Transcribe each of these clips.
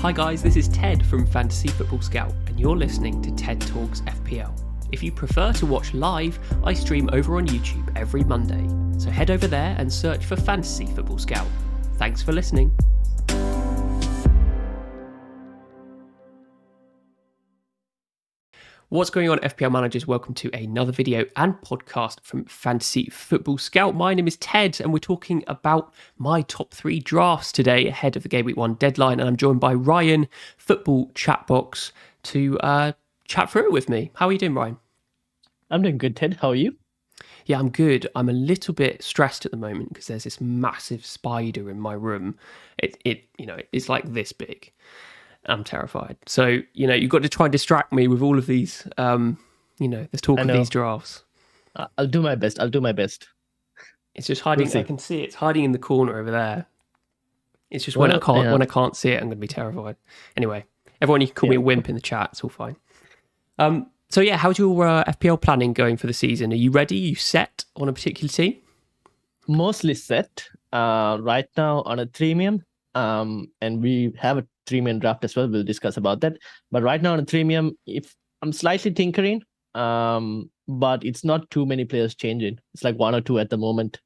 Hi guys, this is Ted from Fantasy Football Scout, and you're listening to TED Talks FPL. If you prefer to watch live, I stream over on YouTube every Monday, so head over there and search for Fantasy Football Scout. Thanks for listening. What's going on, FPL managers? Welcome to another video and podcast from Fantasy Football Scout. My name is Ted, and we're talking about my top three drafts today ahead of the Game Week 1 deadline. And I'm joined by Ryan, Football Chatbox, to uh, chat through it with me. How are you doing, Ryan? I'm doing good, Ted. How are you? Yeah, I'm good. I'm a little bit stressed at the moment because there's this massive spider in my room. It, it, you know, it's like this big. I'm terrified. So you know, you've got to try and distract me with all of these. Um, you know, there's talk I of these drafts. I- I'll do my best. I'll do my best. It's just hiding. We'll. I can see it. It's hiding in the corner over there. It's just when I can't yeah. when I can't see it, I'm going to be terrified. Anyway, everyone, you can call me a wimp in the chat. It's all fine. Um. So yeah, how's your uh, FPL planning going for the season? Are you ready? you set on a particular team? Mostly set. Uh, right now on a premium. Um, and we have a three-man draft as well. We'll discuss about that. But right now on a premium, if I'm slightly tinkering, um, but it's not too many players changing. It's like one or two at the moment.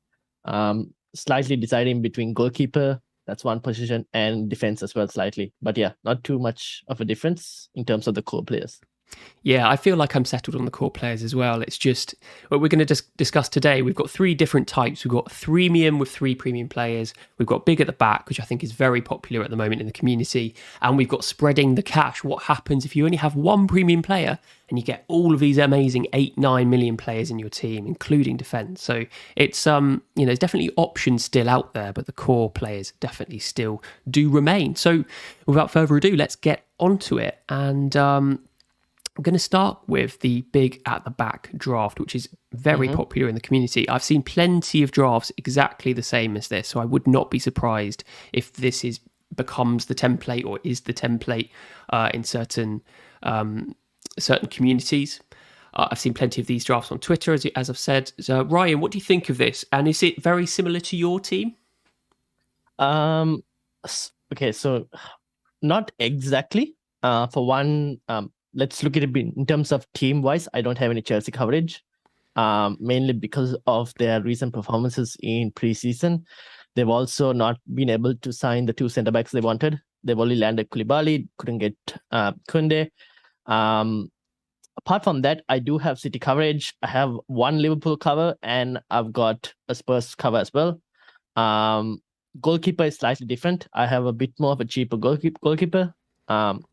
Um, slightly deciding between goalkeeper, that's one position, and defense as well, slightly. But yeah, not too much of a difference in terms of the core players. Yeah, I feel like I'm settled on the core players as well. It's just what we're going to dis- discuss today. We've got three different types. We've got freemium with three premium players. We've got big at the back, which I think is very popular at the moment in the community. And we've got spreading the cash. What happens if you only have one premium player and you get all of these amazing eight, nine million players in your team, including defense? So it's um, you know, there's definitely options still out there, but the core players definitely still do remain. So without further ado, let's get onto it. And um, I'm going to start with the big at the back draft, which is very popular in the community. I've seen plenty of drafts exactly the same as this, so I would not be surprised if this is becomes the template or is the template uh, in certain um, certain communities. Uh, I've seen plenty of these drafts on Twitter, as, as I've said. So, Ryan, what do you think of this? And is it very similar to your team? Um. Okay, so not exactly. Uh, for one, um, let's look at it in terms of team wise. I don't have any Chelsea coverage. Um, mainly because of their recent performances in preseason. They've also not been able to sign the two centre backs they wanted. They've only landed Koulibaly, couldn't get uh, Koundé. Um, apart from that, I do have City coverage. I have one Liverpool cover, and I've got a Spurs cover as well. Um, goalkeeper is slightly different. I have a bit more of a cheaper goalkeep- goalkeeper. Um,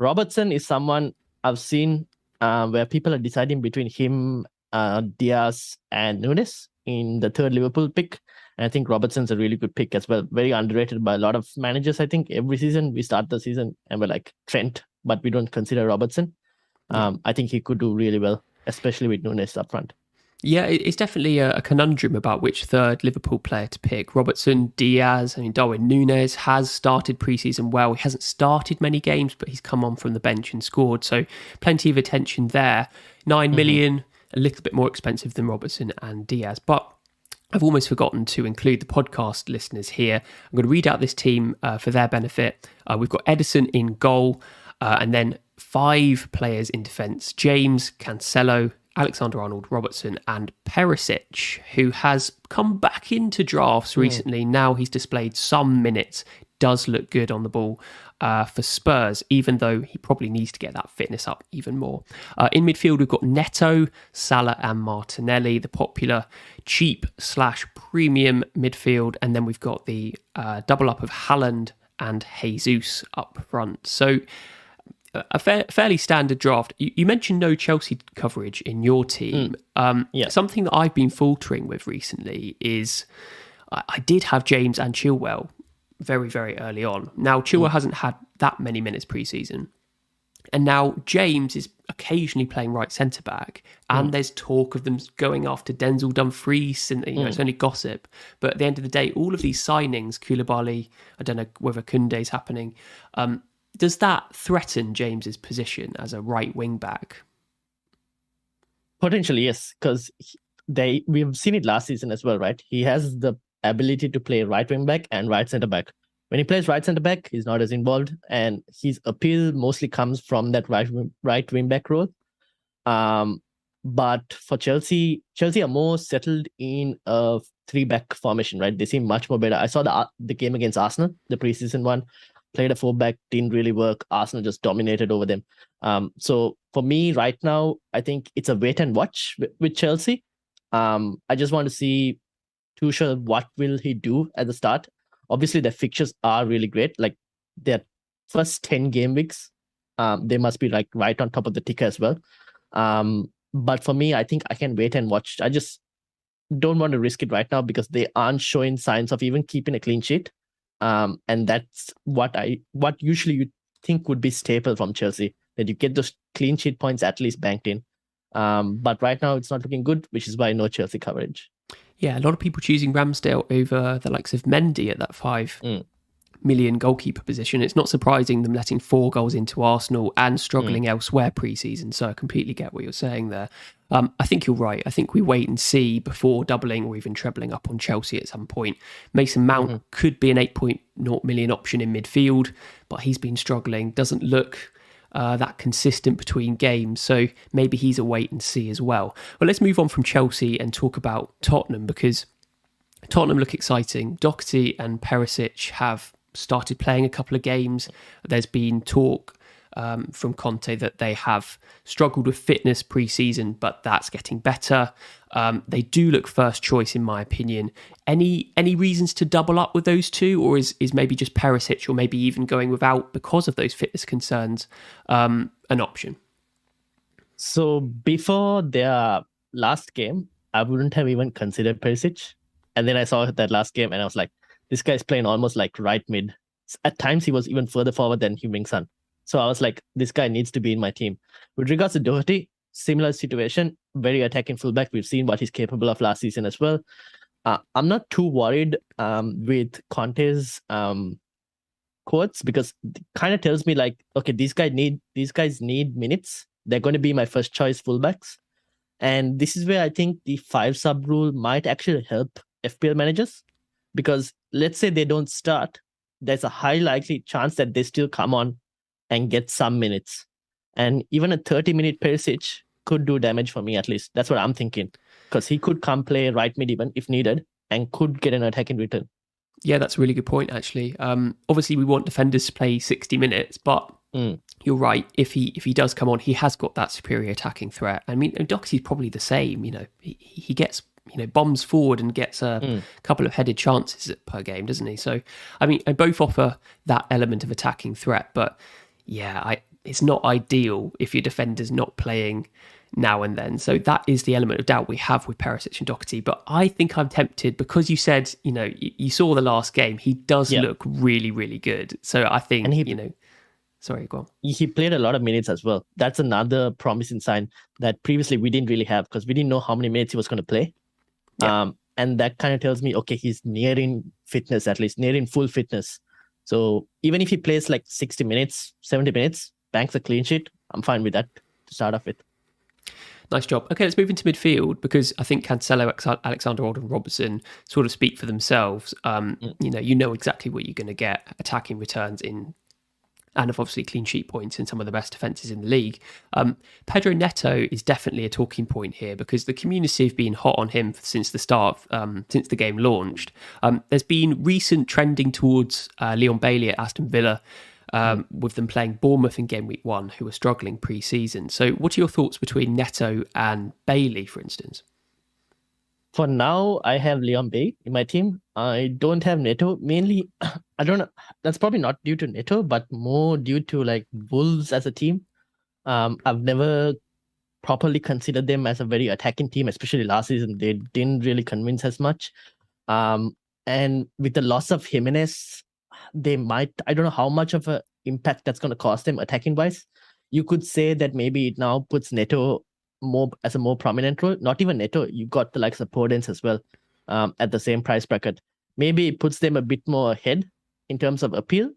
Robertson is someone I've seen uh, where people are deciding between him, uh, Diaz, and Nunez in the third Liverpool pick. And I think Robertson's a really good pick as well. Very underrated by a lot of managers. I think every season we start the season and we're like Trent, but we don't consider Robertson. Um, I think he could do really well, especially with Nunez up front. Yeah, it's definitely a, conundrum about which third Liverpool player to pick. Robertson, Diaz, I mean, Darwin Nunez has started preseason well. He hasn't started many games, but he's come on from the bench and scored. So plenty of attention there. Nine mm-hmm. million, a little bit more expensive than Robertson and Diaz. But I've almost forgotten to include the podcast listeners here. I'm going to read out this team uh, for their benefit. Uh, we've got Ederson in goal, uh, and then five players in defence James, Cancelo, Alexander Arnold Robertson and Perisic, who has come back into drafts hmm. recently. Mm. Now he's displayed some minutes, does look good on the ball uh, for Spurs, even though he probably needs to get that fitness up even more. Uh, in midfield, we've got Neto, Salah, and Martinelli, the popular cheap slash premium midfield. And then we've got the uh, double up of Haaland and Jesus up front. So a fa- fairly standard draft. You, you, mentioned no Chelsea coverage in your team. Mm. Um, yeah. Something that I've been faltering with recently is I, I, did have James and Chilwell very, very early on. Now, Chilwell mm. hasn't had that many minutes preseason. And now James is occasionally playing right centre back, and mm. there's talk of them going after Denzel Dumfries, and you know mm. it's only gossip. But at the end of the day, all of these signings, Koulibaly, I don't know whether Koundé's happening, um, does that threaten James's position as a right wing back? Potentially, yes, because they we've seen it last season as well, right? He has the ability to play right wing back and right center back. When he plays right center back, he's not as involved, and his appeal mostly comes from that right right wing back role. Um, but for Chelsea, Chelsea are more settled in a three back formation, right? They seem much more better. I saw the the game against Arsenal, the preseason one played a fullback, didn't really work. Arsenal just dominated over them. Um, so for me right now, I think it's a wait and watch with, with Chelsea. Um, I just want to see Tuchel what will he do at the start. Obviously, their fixtures are really great. Like their first ten game weeks, um, they must be like right on top of the ticker as well. Um, but for me, I think I can wait and watch. I just don't want to risk it right now because they aren't showing signs of even keeping a clean sheet um, and that's what I what usually you think would be staple from Chelsea that you get those clean sheet points at least banked in. Um, but right now it's not looking good, which is why no Chelsea coverage. Yeah, a lot of people choosing Ramsdale over the likes of Mendy at that five mm million goalkeeper position. It's not surprising them letting four goals into Arsenal and struggling mm. elsewhere pre-season. So I completely get what you're saying there. Um, I think you're right. I think we wait and see before doubling or even trebling up on Chelsea at some point. Mason Mount mm-hmm. could be an 8.0 million option in midfield, but he's been struggling. Doesn't look uh, that consistent between games. So maybe he's a wait and see as well. But let's move on from Chelsea and talk about Tottenham because Tottenham look exciting. Doherty and Perisic have started playing a couple of games. There's been talk um, from Conte that they have struggled with fitness pre-season, but that's getting better. Um, they do look first choice, in my opinion. Any any reasons to double up with those two, or is is maybe just Perisic, or maybe even going without because of those fitness concerns, um, an option? So before their last game, I wouldn't have even considered Perisic, and then I saw that last game, and I was like, this guy's playing almost like right mid. At times, he was even further forward than Heung-min Son. So I was like, this guy needs to be in my team. With regards to Doherty, similar situation, very attacking fullback. We've seen what he's capable of last season as well. Uh, I'm not too worried um, with Conte's um, quotes because kind of tells me like, okay, these guys need these guys need minutes. They're going to be my first choice fullbacks, and this is where I think the five sub rule might actually help FPL managers because let's say they don't start, there's a high likely chance that they still come on and get some minutes. And even a 30 minute Perisic could do damage for me at least. That's what I'm thinking. Because he could come play right mid even if needed and could get an attack in return. Yeah, that's a really good point actually. Um, obviously we want defenders to play 60 minutes, but mm. you're right. If he if he does come on, he has got that superior attacking threat. I mean, Doxy's probably the same. You know, he, he gets you know bombs forward and gets a mm. couple of headed chances per game, doesn't he? So I mean, they both offer that element of attacking threat, but yeah, I it's not ideal if your defender's not playing now and then. So that is the element of doubt we have with Perisic and Doherty. But I think I'm tempted because you said, you know, you, you saw the last game. He does look really, really good. So I think, and he, you know, Sorry, go on. He played a lot of minutes as well. That's another promising sign that previously we didn't really have because we didn't know how many minutes he was going to play. Yeah. Um, and that kind of tells me, okay, he's nearing fitness, at least nearing full fitness. So even if he plays like 60 minutes, 70 minutes, banks a clean sheet, I'm fine with that to start off with. Nice job. Okay, let's move into midfield because I think Cancelo, Alexander Arnold, and Robertson sort of speak for themselves. Um, Mm. You know, you know exactly what you're going to get: attacking returns in, and have obviously clean sheet points in some of the best defenses in the league. Um, Pedro Neto is definitely a talking point here because the community have been hot on him since the start, of, um, since the game launched. Um, there's been recent trending towards uh, Leon Bailey at Aston Villa um, with them playing Bournemouth in game week one, who were struggling pre season. So, what are your thoughts between Neto and Bailey, for instance? For now, I have Leon Bay in my team. I don't have Neto. Mainly, I don't know. That's probably not due to Neto, but more due to like Wolves as a team. Um, I've never properly considered them as a very attacking team, especially last season. They didn't really convince as much. Um, and with the loss of Jimenez, they might. I don't know how much of an impact that's going to cost them attacking wise. You could say that maybe it now puts Neto more as a more prominent role. Not even Neto, you got the likes of Podence as well um, at the same price bracket. Maybe it puts them a bit more ahead in terms of appeal,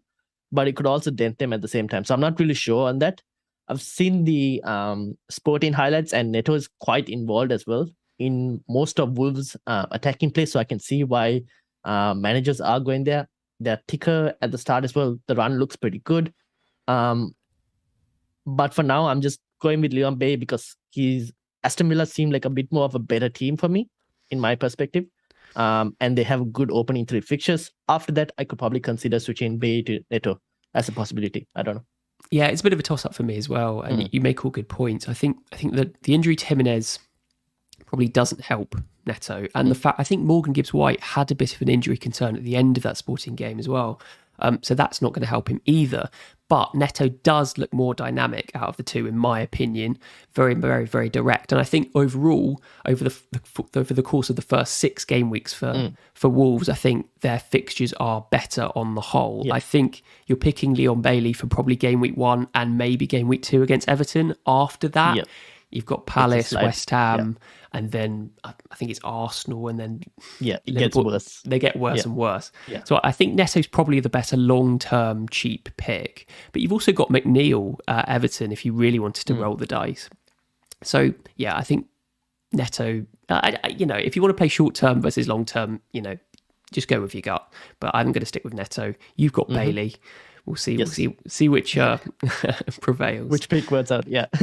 but it could also dent them at the same time. So I'm not really sure on that. I've seen the um, sporting highlights, and Neto is quite involved as well in most of Wolves' uh, attacking play. So I can see why uh, managers are going there. They're thicker at the start as well. The run looks pretty good. Um, but for now, I'm just going with Leon Bay because he's Aston Villa seemed like a bit more of a better team for me, in my perspective. Um, and they have good opening three fixtures. After that, I could probably consider switching Bay to Neto as a possibility. I don't know. Yeah, it's a bit of a toss up for me as well. And Mm. you make all good points. I think I think that the injury to Jimenez probably doesn't help Neto. And the fact I think Morgan Gibbs White had a bit of an injury concern at the end of that sporting game as well. Um, so that's not going to help him either. But Neto does look more dynamic out of the two, in my opinion. Very, very, very direct. And I think overall, over the, the over the course of the first six game weeks for mm. for Wolves, I think their fixtures are better on the whole. Yeah. I think you're picking Leon Bailey for probably game week one and maybe game week two against Everton. After that, Yeah. You've got Palace. West Ham, and then I think it's Arsenal, and then Yeah, it Liverpool- gets worse. They get worse Yeah. and worse. Yeah. So I think Neto's probably the better long-term cheap pick. But you've also got McNeil at Everton if you really wanted to roll the dice. So yeah, I think Neto. I, I- you know, if you want to play short-term versus long-term, you know, just go with your gut. But I'm going to stick with Neto. You've got Bailey. We'll see. Mm-hmm. Yes. We'll see. See which uh, prevails. Which pick words out? Yeah.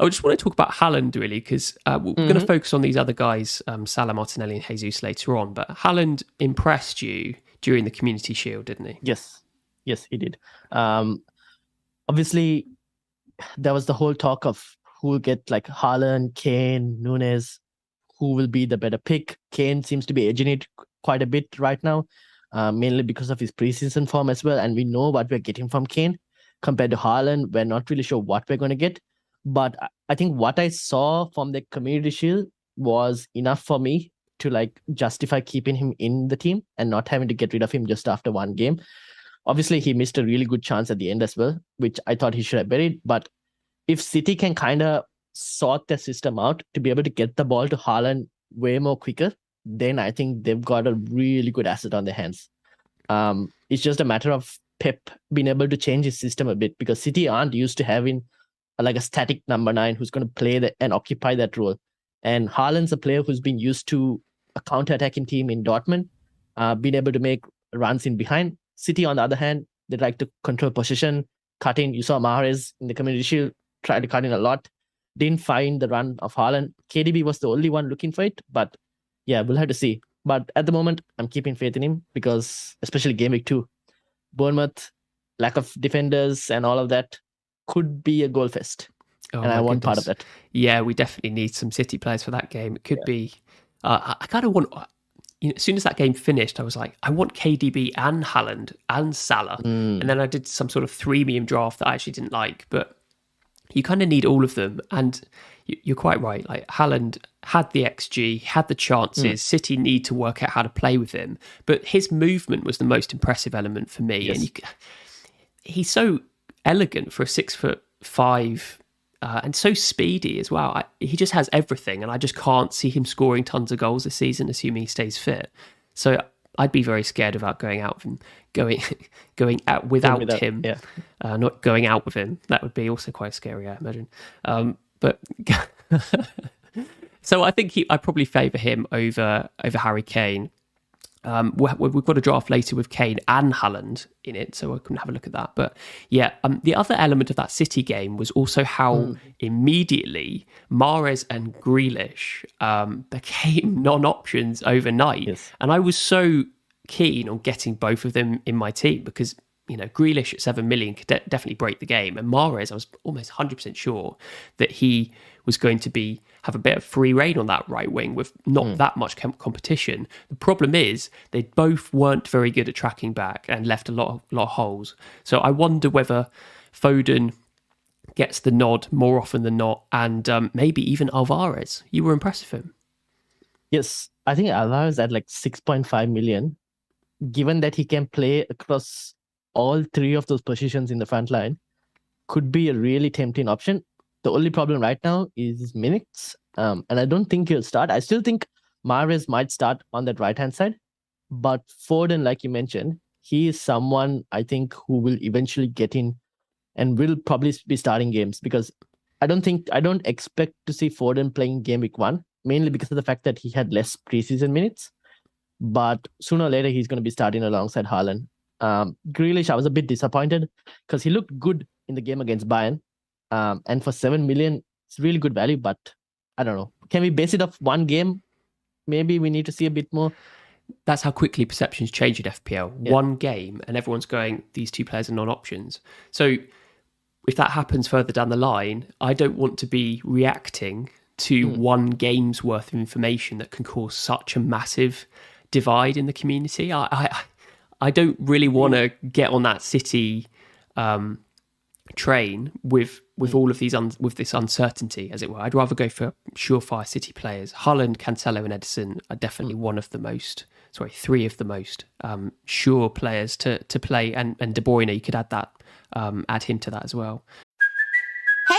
I just want to talk about Haaland really because uh, we're going Mm-hmm. to focus on these other guys, um, Salah Martinelli and Jesus later on. But Haaland impressed you during the Community Shield, didn't he? Yes, yes, he did. Um, obviously, there was the whole talk of who will get like Haaland, Kane, Nunez, who will be the better pick. Kane seems to be edging it quite a bit right now, uh, mainly because of his preseason form as well. And we know what we're getting from Kane compared to Haaland. We're not really sure what we're going to get. But I- think what I saw from the Community Shield was enough for me to like justify keeping him in the team and not having to get rid of him just after one game. Obviously, he missed a really good chance at the end as well, which I thought he should have buried. But if City can kind of sort their system out to be able to get the ball to Haaland way more quicker, then I think they've got a really good asset on their hands. Um, it's just a matter of Pep being able to change his system a bit because City aren't used to having like a static number nine who's going to play and occupy that role. And Haaland's a player who's been used to a counter-attacking team in Dortmund, uh, being able to make runs in behind. City, on the other hand, they like to control position, cutting. You saw Mahrez in the Community Shield try to cut in a lot. Didn't find the run of Haaland. KDB was the only one looking for it, but yeah, we'll have to see. But at the moment, I'm keeping faith in him because, especially game week two, Bournemouth, lack of defenders and all of that could be a goal fest. Oh, and I want part of goodness. that. Yeah, we definitely need some City players for that game. It could be. Uh, I- I kind of want. You know, as soon as that game finished, I was like, I want KDB and Haaland and Salah, Mm. and then I did some sort of threemium draft that I actually didn't like, but you kind of need all of them. And you- you're quite right. Like Haaland had the XG, had the chances. City need to work out how to play with him, but his movement was the most impressive element for me. Yes. And you, he's so elegant for a six foot five uh, and so speedy as well. I, he just has everything, and I just can't see him scoring tons of goals this season, assuming he stays fit. So I'd be very scared about going out him, going going out without, without him, yeah. uh, not going out with him. That would be also quite scary, I imagine. Um, but so I think he, I probably favour him over over Harry Kane. Um, we've got a draft later with Kane and Haaland in it, so I can have a look at that. But yeah, um, the other element of that City game was also how mm. immediately Mahrez and Grealish um, became non-options overnight, yes. and I was so keen on getting both of them in my team because you know Grealish at seven million could de- definitely break the game, and Mahrez I was almost hundred percent sure that he was going to be have a bit of free reign on that right wing with not mm. that much com- competition. The problem is they both weren't very good at tracking back and left a lot of, lot of holes. So I wonder whether Foden gets the nod more often than not, and um, maybe even Alvarez. You were impressed with him. Yes, I think Alvarez at like six point five million. Given that he can play across all three of those positions in the front line, could be a really tempting option. The only problem right now is minutes. Um, and I don't think he'll start. I still think Mahrez might start on that right hand side. But Foden, like you mentioned, he is someone I think who will eventually get in and will probably be starting games because I don't think I don't expect to see Foden playing game week one, mainly because of the fact that he had less preseason minutes. But sooner or later he's going to be starting alongside Haaland. Um, Grealish, I was a bit disappointed because he looked good in the game against Bayern, um, and for seven million, it's really good value. But I don't know. Can we base it off one game? Maybe we need to see a bit more. That's how quickly perceptions change at FPL. Yeah. One game, and everyone's going, these two players are non options. So if that happens further down the line, I don't want to be reacting to mm. one game's worth of information that can cause such a massive divide in the community. I I, I don't really want to get on that city um, train with with all of these un- with this uncertainty, as it were. I'd rather go for surefire City players. Haaland, Cancelo, and Ederson are definitely one of the most, sorry, three of the most um, sure players to to play. And and De Bruyne, you could add that, um, add him to that as well.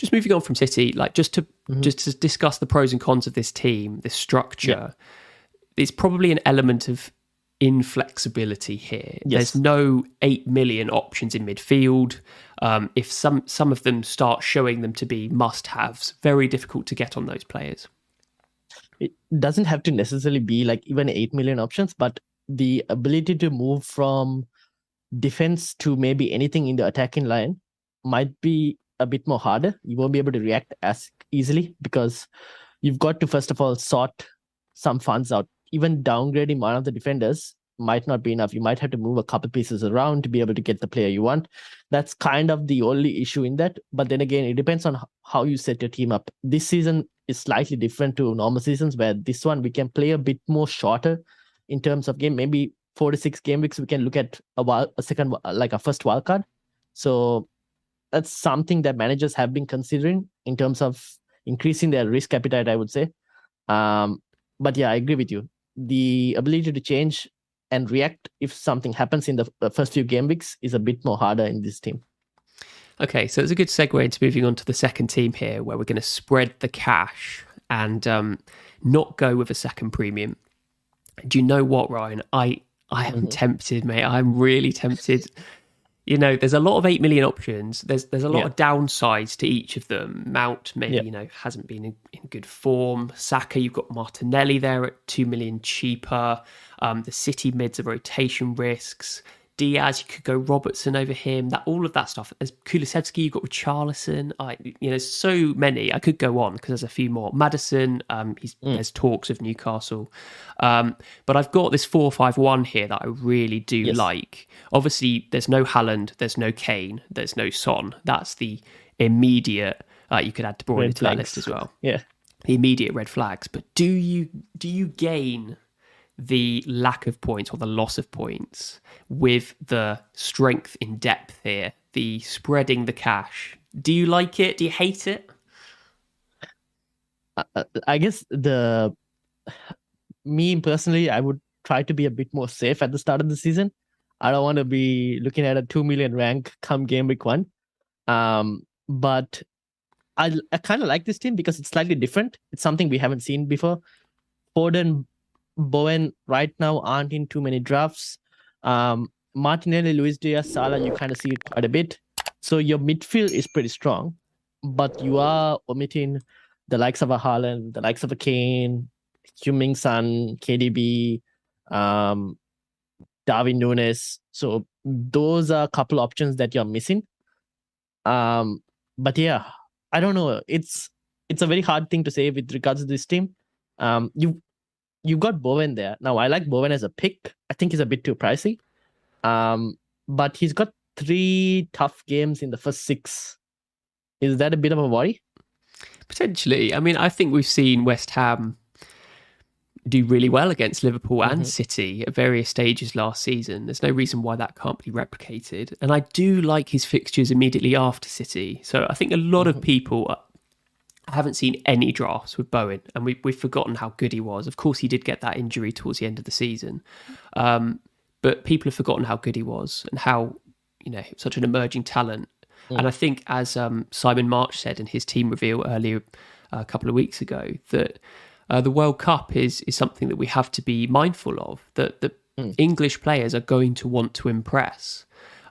just moving on from City, like just to mm-hmm. just to discuss the pros and cons of this team, this structure. Yeah. There's probably an element of inflexibility here. Yes. There's no eight million options in midfield. Um, if some some of them start showing them to be must-haves, very difficult to get on those players. It doesn't have to necessarily be like even eight million options, but the ability to move from defense to maybe anything in the attacking line might be a bit more harder. You won't be able to react as easily because you've got to first of all sort some funds out. Even downgrading one of the defenders might not be enough. You might have to move a couple pieces around to be able to get the player you want. That's kind of the only issue in that. But then again, it depends on how you set your team up. This season is slightly different to normal seasons, where this one we can play a bit more shorter in terms of game. Maybe four to six game weeks, we can look at a, wild, a second, like a first wild card. So that's something that managers have been considering in terms of increasing their risk appetite i would say. Um, but yeah i agree with you. The ability to change and react if something happens in the first few game weeks is a bit more harder in this team. Okay so it's a good segue into moving on to the second team here where we're going to spread the cash and um, not go with a second premium. Do you know what ryan? I i am mm-hmm. tempted mate. I'm really tempted you know, there's a lot of eight million options. There's there's a lot yeah. of downsides to each of them. Mount maybe yeah. you know hasn't been in, in, good form. Saka, you've got Martinelli there at two million cheaper. Um, the City mids are rotation risks. Diaz, you could go Robertson over him. That all of that stuff. There's Kulusevski, you've got Richarlison. I, you know, there's so many. I could go on because there's a few more. Maddison, um, he's, Mm. there's talks of Newcastle, um, but I've got this four-five-one here that I really do Yes. like. Obviously, there's no Haaland, there's no Kane, there's no Son. That's the immediate. Uh, you could add De Bruyne Red to that list as well Yeah. the immediate red flags. But do you do you gain the lack of points or the loss of points with the strength in depth here, the spreading the cash? Do you like it? Do you hate it? I guess the me personally, I would try to be a bit more safe at the start of the season. I don't want to be looking at a two million rank come game week one. Um, but I I kind of like this team because it's slightly different. It's something we haven't seen before. Foden, Bowen right now aren't in too many drafts. Um, Martinelli, Luis Diaz, Salah, you kind of see it quite a bit. So your midfield is pretty strong, but you are omitting the likes of a Haaland, the likes of a Kane, Heung-min Son, KDB, um, Darwin Nunez. So those are a couple options that you're missing. Um, but yeah, I don't know. It's it's a very hard thing to say with regards to this team. Um, you you've got Bowen there now. I like Bowen as a pick. I think he's a bit too pricey. Um, but he's got three tough games in the first six. Is that a bit of a worry? Potentially. I mean, I think we've seen West Ham do really well against Liverpool and Mhm. City at various stages last season. There's no reason why that can't be replicated. And I do like his fixtures immediately after City. So I think a lot of people uh, haven't seen any drafts with Bowen, and we, we've forgotten how good he was. Of course, he did get that injury towards the end of the season. Um, but people have forgotten how good he was and how, you know, such an emerging talent. And I think, as um, Simon March said in his team reveal earlier uh, a couple of weeks ago, that uh, the World Cup is is something that we have to be mindful of. That the English players are going to want to impress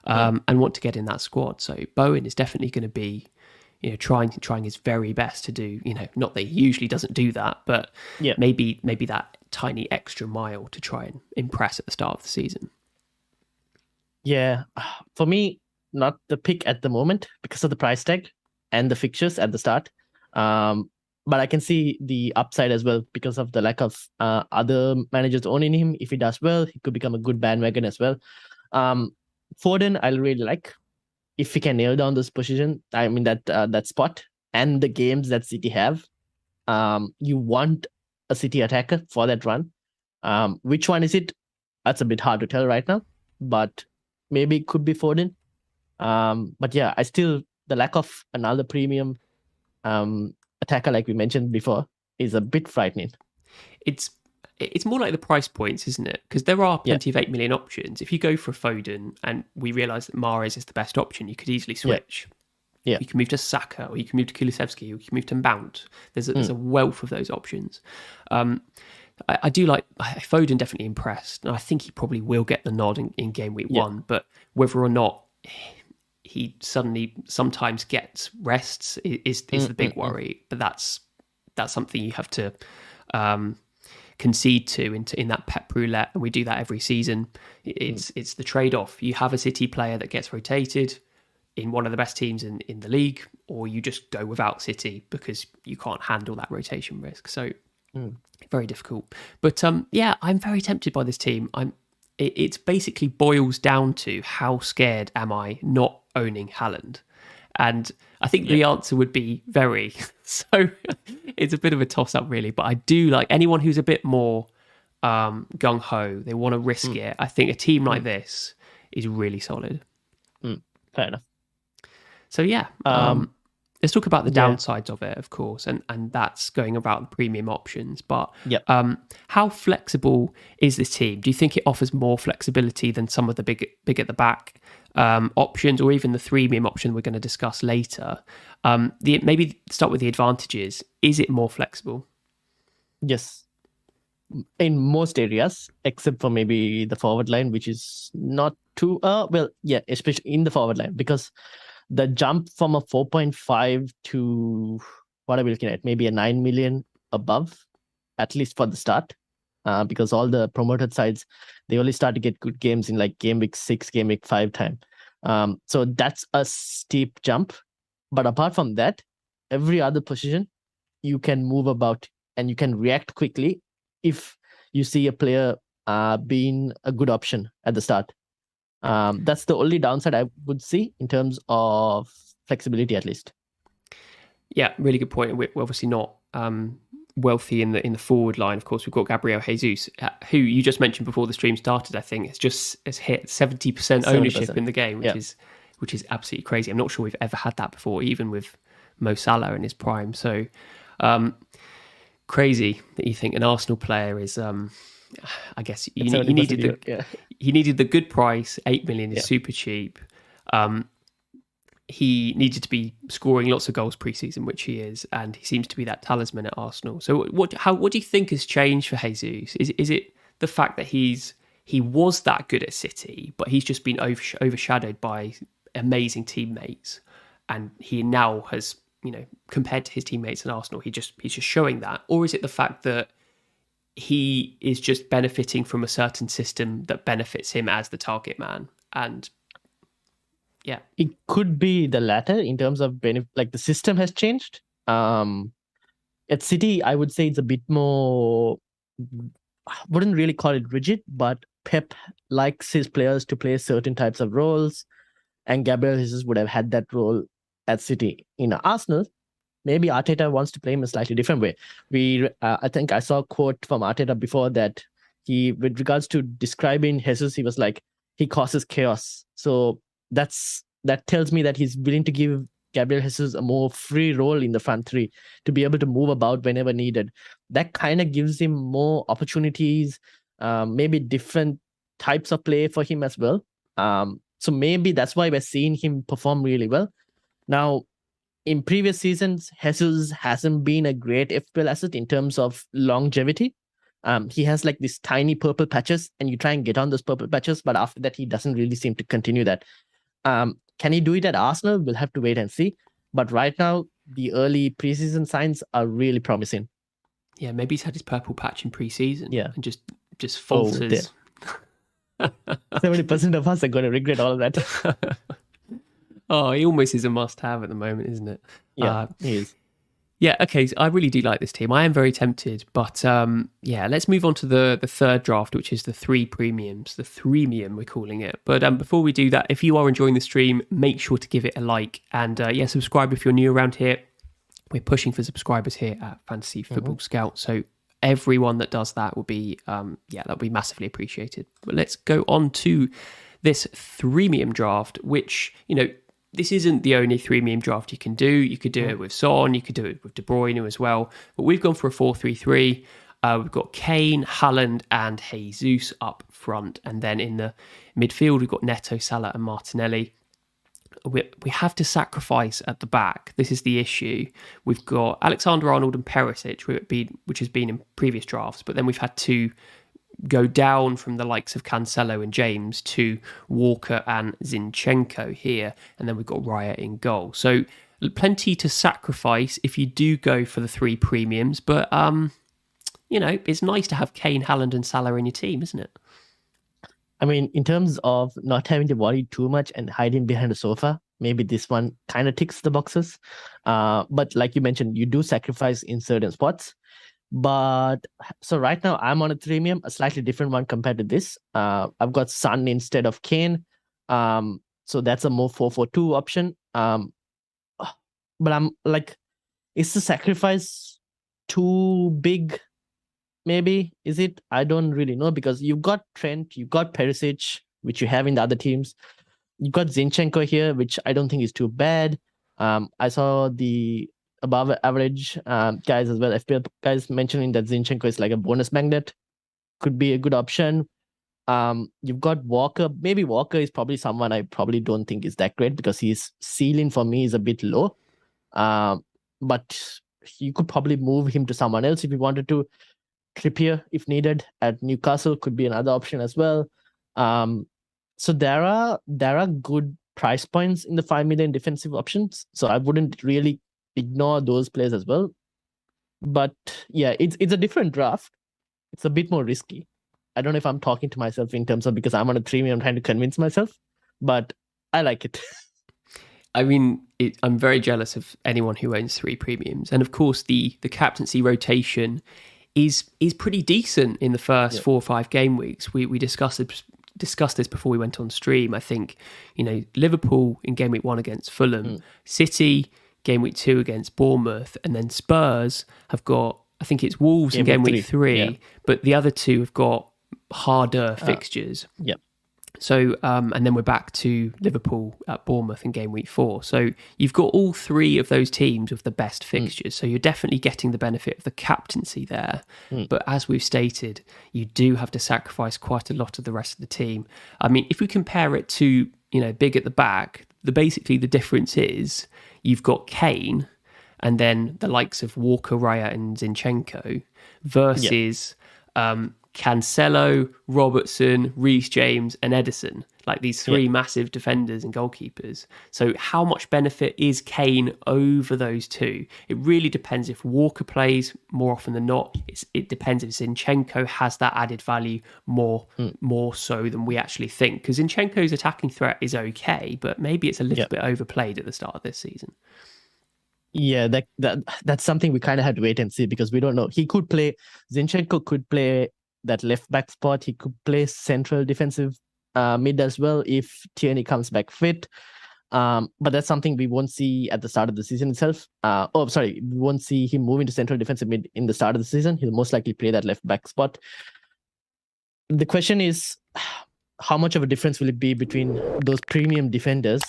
um, and want to get in that squad. So Bowen is definitely going to be, you know, trying trying his very best to do. You know, not that he usually doesn't do that, but Yeah. maybe maybe that tiny extra mile to try and impress at the start of the season. Yeah, for me, not the pick at the moment because of the price tag and the fixtures at the start. Um, but I can see the upside as well because of the lack of uh, other managers owning him. If he does well, he could become a good bandwagon as well. Um, Foden, I really like. If he can nail down this position, I mean that uh, that spot and the games that City have, um, you want a City attacker for that run. Um, which one is it? That's a bit hard to tell right now, but maybe it could be Foden. Um, but yeah, I still the lack of another premium um attacker like we mentioned before is a bit frightening. it's it's more like the price points, isn't it? Because there are Yeah. plenty of eight million options. If you go for Foden and we realise that Mahrez is the best option, you could easily switch. Yeah. You can move to Saka, or you can move to Kulusevski, or you can move to Mount. There's a, there's a wealth of those options. Um, I, I do like Foden. Definitely impressed, and I think he probably will get the nod in, in game week Yeah. one. But whether or not he suddenly sometimes gets rests i- is is the big worry. But that's that's something you have to um, concede to into in that pep roulette, and we do that every season. It's it's the trade off. You have a City player that gets rotated in one of the best teams in, in the league, or you just go without City because you can't handle that rotation risk. So very difficult. But um, yeah, I'm very tempted by this team. I'm. It, it's basically boils down to how scared am I not owning Haaland, and I think the answer would be very. So it's a bit of a toss up, really. But I do like anyone who's a bit more um, gung ho. They want to risk it. I think a team like this is really solid. Fair enough. So yeah, um, Um, let's talk about the yeah. downsides of it, of course, and and that's going about the premium options. But Yep. um, how flexible is this team? Do you think it offers more flexibility than some of the big big at the back um, options, or even the freemium option we're going to discuss later? Um, the maybe start with the advantages. Is it more flexible? Yes. In most areas, except for maybe the forward line, which is not too uh well, yeah, especially in the forward line, because the jump from a 4.5 to what are we looking at? Maybe a 9 million above, at least for the start. Uh, because all the promoted sides they only start to get good games in like game week six, game week five time. Um, so that's a steep jump. But apart from that, every other position you can move about and you can react quickly if you see a player uh, being a good option at the start. Um, that's the only downside I would see in terms of flexibility, at least. Yeah, really good point. We're obviously not um, wealthy in the in the forward line. Of course, we've got Gabriel Jesus, uh, who you just mentioned before the stream started. I think has just has hit seventy percent ownership in the game, which yeah. is which is absolutely crazy. I'm not sure we've ever had that before, even with Mo Salah in his prime. So um, crazy that you think an Arsenal player is. Um, I guess he, he needed the yeah. he needed the good price. Eight million is yeah. super cheap. Um, he needed to be scoring lots of goals preseason, which he is, and he seems to be that talisman at Arsenal. So, what how what do you think has changed for Jesus? Is is it the fact that he's he was that good at City, but he's just been overshadowed by amazing teammates, and he now has you know compared to his teammates in Arsenal, he just he's just showing that, or is it the fact that he is just benefiting from a certain system that benefits him as the target man and yeah. It could be the latter in terms of benefit like the system has changed. Um at city i would say it's a bit more I wouldn't really call it rigid but pep likes his players to play certain types of roles and gabriel jesus would have had that role at city in arsenal maybe arteta wants to play him a slightly different way. We uh, i think i saw a quote from arteta before that he with regards to describing jesus he was like he causes chaos. So that's that tells me that he's willing to give Gabriel Jesus a more free role in the front three to be able to move about whenever needed. That kind of gives him more opportunities, um, maybe different types of play for him as well. Um, so maybe that's why we're seeing him perform really well. Now, in previous seasons, Jesus hasn't been a great FPL asset in terms of longevity. Um, he has like these tiny purple patches, and you try and get on those purple patches, but after that, he doesn't really seem to continue that. Um, can he do it at Arsenal? We'll have to wait and see. But right now, the early preseason signs are really promising. Yeah, maybe he's had his purple patch in preseason. Yeah, and just just oh, falters. Seventy percent of us are going to regret all of that. oh, he almost is a must-have at the moment, isn't it? Yeah, uh, he is. Yeah, okay. I really do like this team. I am very tempted, but um, yeah, let's move on to the the third draft, which is the three premiums, the threemium we're calling it. But um, before we do that, if you are enjoying the stream, make sure to give it a like and uh, yeah, subscribe if you're new around here. We're pushing for subscribers here at Fantasy mm-hmm. Football mm-hmm. Scout, so everyone that does that will be um, yeah, that'll be massively appreciated. But let's go on to this threemium draft, which you know this isn't the only threemium draft you can do. You could do it with Son, you could do it with De Bruyne as well. But we've gone for a 4 3 3. Uh, we've got Kane, Haaland, and Jesus up front. And then in the midfield, we've got Neto, Salah, and Martinelli. We, we have to sacrifice at the back. This is the issue. We've got Alexander Arnold and Perisic, which has been in previous drafts, but then we've had two go down from the likes of Cancelo and James to Walker and Zinchenko here, and then we've got Raya in goal. So plenty to sacrifice if you do go for the three premiums, but um, you know it's nice to have Kane, Haaland, and Salah in your team, isn't it? I mean, in terms of not having to worry too much and hiding behind a sofa, maybe this one kind of ticks the boxes. Uh, but like you mentioned, you do sacrifice in certain spots. But so right now I'm on a premium, a slightly different one compared to this. Uh, I've got Son instead of Kane. Um, so that's a more 442 option. Um, but I'm like, is the sacrifice too big? Maybe is it? I don't really know because you've got Trent, you've got Perisic, which you have in the other teams. You've got Zinchenko here, which I don't think is too bad. Um, I saw the above average um, guys as well. FPL guys mentioning that Zinchenko is like a bonus magnet, could be a good option. Um, you've got Walker. Maybe Walker is probably someone I probably don't think is that great because his ceiling for me is a bit low. Um, but you could probably move him to someone else if you wanted to. Trippier, if needed, at Newcastle could be another option as well. Um, so there are there are good price points in the five million defensive options. So I wouldn't really ignore those players as well. But yeah, it's it's a different draft. it's a bit more risky. I don't know if I'm talking to myself in terms of because I'm on a three, I'm trying to convince myself, but I like it. I mean, it, I'm very jealous of anyone who owns three premiums, and of course, the the captaincy rotation is is pretty decent in the first yeah. four or five game weeks. We we discussed it, discussed this before we went on stream. I think you know Liverpool in game week one against Fulham, mm. City game week two against Bournemouth, and then Spurs have got I think it's Wolves game in game week three, three yeah. but the other two have got harder uh, fixtures. Yep. So, um, and then we're back to Liverpool at Bournemouth in game week four. So you've got all three of those teams with the best hmm. fixtures. Mm. So you're definitely getting the benefit of the captaincy there. Mm. But as we've stated, you do have to sacrifice quite a lot of the rest of the team. I mean, if we compare it to, you know, big at the back, the basically the difference is you've got Kane and then the likes of Walker, Raya, and Zinchenko versus um, Cancelo, Robertson, Reece James, and Ederson, like these three yeah. massive defenders and goalkeepers. So, how much benefit is Kane over those two? It really depends if Walker plays more often than not. It's, it depends if Zinchenko has that added value more mm. more so than we actually think. Because Zinchenko's attacking threat is okay, but maybe it's a little bit overplayed at the start of this season. Yeah, that that that's something we kind of had to wait and see because we don't know. He could play Zinchenko could play that left back spot. He could play central defensive uh, mid as well if Tierney comes back fit. Um, but that's something we won't see at the start of the season itself. Uh, oh, sorry, we won't see him move into central defensive mid in the start of the season. He'll most likely play that left back spot. The question is, how much of a difference will it be between those premium defenders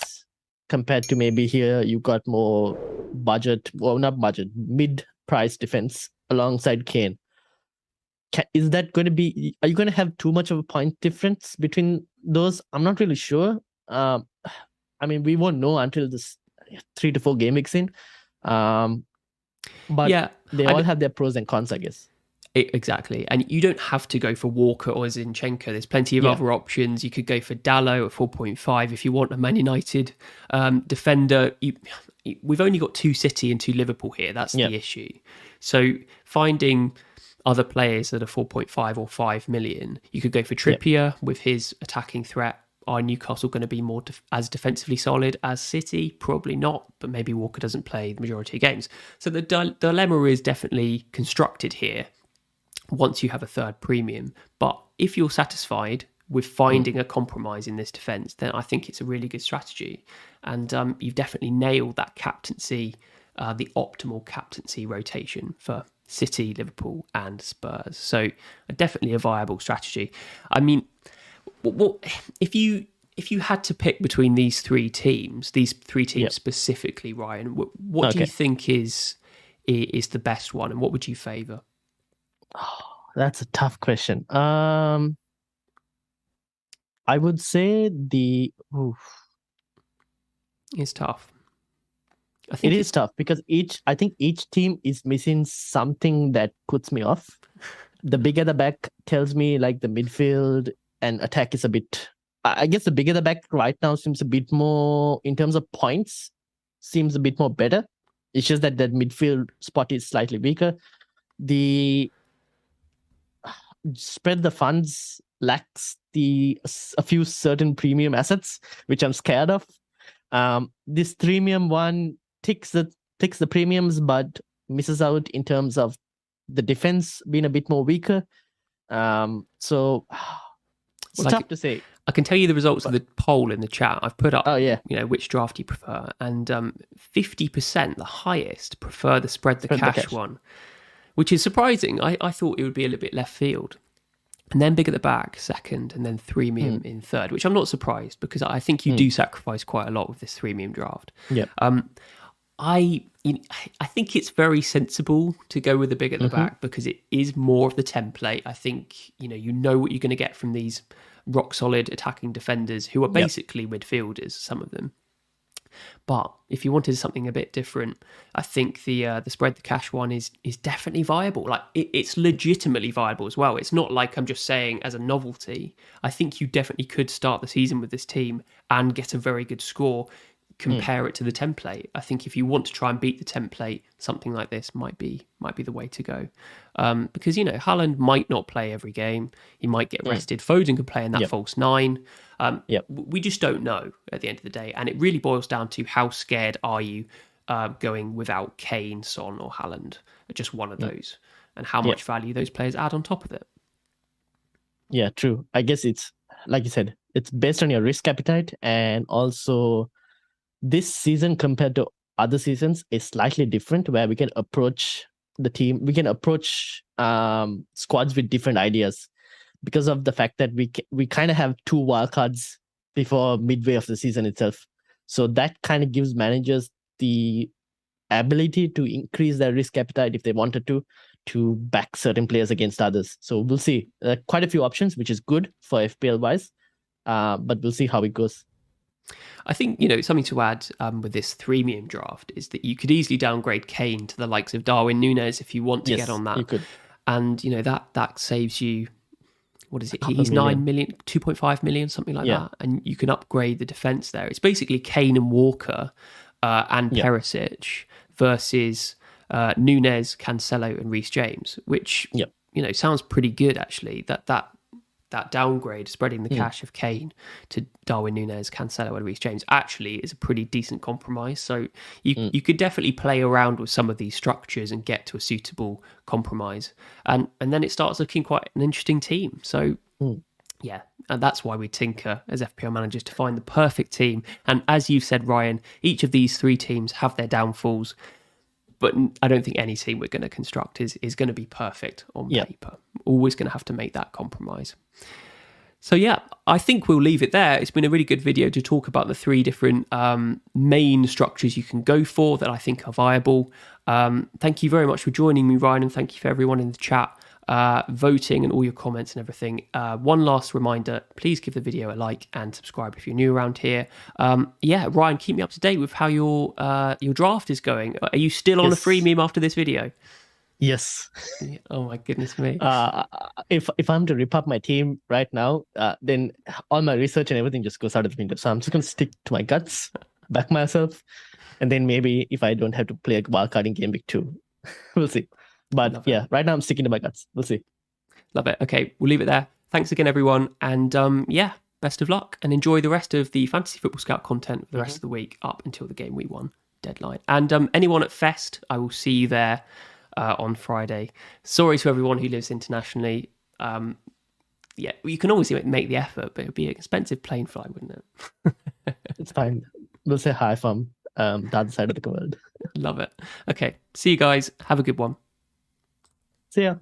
compared to maybe here you got more budget, well, not budget, mid price defense alongside Kane? is that going to be are you going to have too much of a point difference between those i'm not really sure um i mean we won't know until this three to four game weeks in um but yeah they all I have their pros and cons i guess exactly. And you don't have to go for Walker or Zinchenko. There's plenty of yeah. other options. You could go for Dalot at 4.5 if you want a Man United um, defender. You, we've only got two City and two Liverpool here. That's yeah. the issue. So finding other players that are 4.5 or 5 million. You could go for Trippier yep. with his attacking threat. Are Newcastle going to be more def- as defensively solid as City? Probably not, but maybe Walker doesn't play the majority of games. So the di- dilemma is definitely constructed here once you have a third premium. But if you're satisfied with finding mm. a compromise in this defence, then I think it's a really good strategy. And um, you've definitely nailed that captaincy, uh, the optimal captaincy rotation for City, Liverpool, and Spurs. So definitely a viable strategy. I mean, what, what if you if you had to pick between these three teams, these three teams yep. specifically, Ryan, what, what okay. do you think is is the best one, and what would you favour? Oh, that's a tough question. Um, I would say the. Oof. It's tough. I think it is tough because each I think each team is missing something that puts me off. The bigger the back tells me like the midfield and attack is a bit I guess the bigger the back right now seems a bit more in terms of points seems a bit more better. It's just that that midfield spot is slightly weaker. The spread the funds lacks the a few certain premium assets, which I'm scared of. Um, this premium one ticks the ticks the premiums, but misses out in terms of the defense being a bit more weaker. Um, so it's like, tough to say. I can tell you the results but, of the poll in the chat. I've put up, oh, yeah. you know, which draft you prefer. And um, 50%, the highest, prefer the spread the, spread cash, the cash, one, which is surprising. I, I thought it would be a little bit left field. And then big at the back, second, and then three mm. in third, which I'm not surprised because I think you mm. do sacrifice quite a lot with this threemium draft. Yeah. Um, I I think it's very sensible to go with the big at the mm-hmm. back because it is more of the template. I think you know you know what you're going to get from these rock solid attacking defenders who are basically yep. midfielders. Some of them. But if you wanted something a bit different, I think the uh, the spread the cash one is is definitely viable. Like it, it's legitimately viable as well. It's not like I'm just saying as a novelty. I think you definitely could start the season with this team and get a very good score compare it to the template. I think if you want to try and beat the template, something like this might be might be the way to go. Um, because you know Haaland might not play every game. He might get rested. Foden can play in that Yep. false nine. Um, Yep. We just don't know at the end of the day, and it really boils down to how scared are you uh, going without Kane, Son, or Haaland, just one of those, and how much value those players add on top of it. Yeah, true. I guess it's like you said, it's based on your risk appetite and also this season compared to other seasons is slightly different where we can approach the team, we can approach um squads with different ideas because of the fact that we we kind of have two wildcards before midway of the season itself. So that kind of gives managers the ability to increase their risk appetite if they wanted to to back certain players against others. So we'll see. Uh, quite a few options, which is good for FPL wise. Uh, but we'll see how it goes. I think you know something to add um, with this threemium draft is that you could easily downgrade Kane to the likes of Darwin Nunez if you want to Yes, get on that, you could. and you know that that saves you. What is it? He's million. nine million, two point five million, something like Yeah. that, and you can upgrade the defense there. It's basically Kane and Walker uh, and Yeah. Perisic versus uh, Nunez, Cancelo, and Reece James, which Yep. you know sounds pretty good actually. That that that downgrade, spreading the Hmm. cash of Kane to Darwin Nunez, Cancelo, and Reece James, actually is a pretty decent compromise. So you Hmm. you could definitely play around with some of these structures and get to a suitable compromise, and and then it starts looking quite an interesting team. So. Hmm. Yeah, and that's why we tinker as FPL managers to find the perfect team. And as you've said, Ryan, each of these three teams have their downfalls, but I don't think any team we're going to construct is is going to be perfect on Yeah. paper. Always going to have to make that compromise. So yeah, I think we'll leave it there. It's been a really good video to talk about the three different um, main structures you can go for that I think are viable. Um, thank you very much for joining me, Ryan, and thank you for everyone in the chat uh, voting and all your comments and everything. Uh, one last reminder: please give the video a like and subscribe if you're new around here. Um, yeah, Ryan, keep me up to date with how your uh, your draft is going. Are you still on a threemium after this video? Yes. Oh my goodness me! Uh, if if I'm to rip up my team right now, uh, then all my research and everything just goes out of the window. So I'm just gonna stick to my guts, back myself, and then maybe if I don't have to play a wildcard in game week two, we'll see. But Love it. yeah, right now I'm sticking to my guts. We'll see. Love it. Okay, we'll leave it there. Thanks again, everyone. And um, yeah, best of luck and enjoy the rest of the Fantasy Football Scout content for the rest of the week up until the game we won deadline. And um, anyone at Fest, I will see you there uh, on Friday. Sorry to everyone who lives internationally. Um, yeah, you can always make the effort, but it would be an expensive plane flight, wouldn't it? It's fine. We'll say hi from um, the other side of the world. Love it. Okay, see you guys. Have a good one. See ya.